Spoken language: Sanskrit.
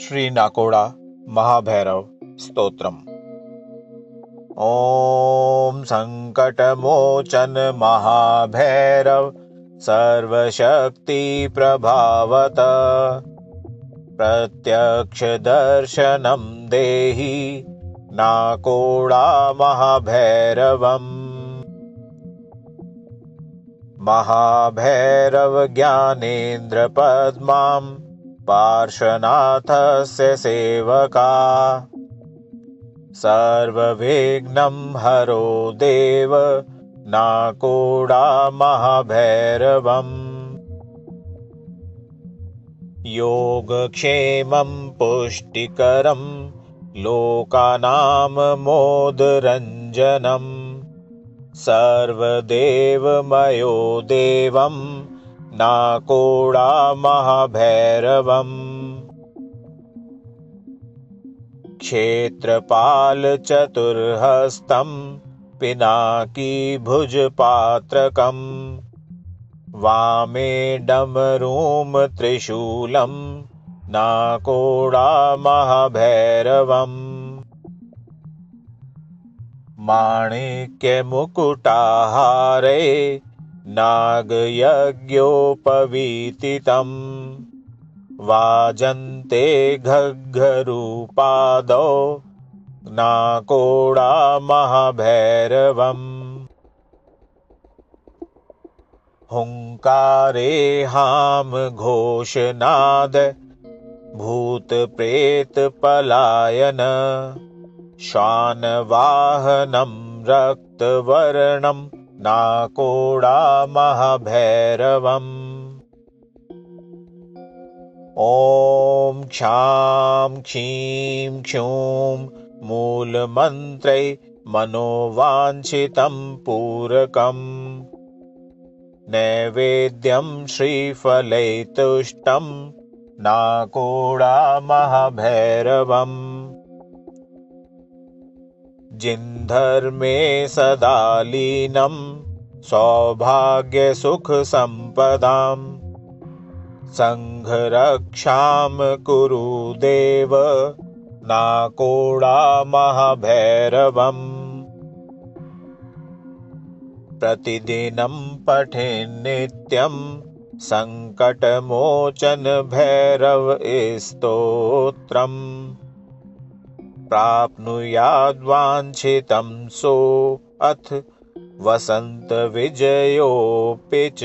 श्रीनाकोडा महाभैरव स्तोत्रम्। ॐ सङ्कटमोचन महाभैरव सर्वशक्तिप्रभावत प्रत्यक्षदर्शनं देहि नाकोडा महाभैरवम्। महाभैरवज्ञानेन्द्रपद्माम् पार्श्वनाथस्य सेवका। सर्वविघ्नं हरो देव नाकोडा महाभैरवम्। योगक्षेमं पुष्टिकरं लोकानामोदरञ्जनम् सर्वदेवमयो देवम् नाकोडा महाभैरवम् क्षेत्रपालचतुर्हस्तं पिनाकीभुजपात्रकम्। वामे डमरूं त्रिशूलं नाकोडा महाभैरवम् माणिक्यमुकुटाहारे नागयज्ञोपवीतितम् वाजन्ते घग्घरूपादौ नाकोडा महाभैरवम् हुङ्कारे हां घोषनाद भूतप्रेतपलायन श्वानवाहनं रक्तवर्णम् नाकोडा महाभैरवम् ॐ क्षां क्षीं क्षूं मूलमन्त्रै मनोवाञ्छितं पूरकम्। नैवेद्यं श्रीफलैतुष्टं नाकोडा जिन्धर्मे सदालीनं सौभाग्यसुखसम्पदाम्। सङ्घरक्षां कुरु देव नाकोडा महाभैरवम् प्रतिदिनं पठेन्नित्यं सङ्कटमोचनभैरवस्तोत्रम् प्राप्नुयाद्वाञ्छितं सो अथ वसन्तविजयोऽपि च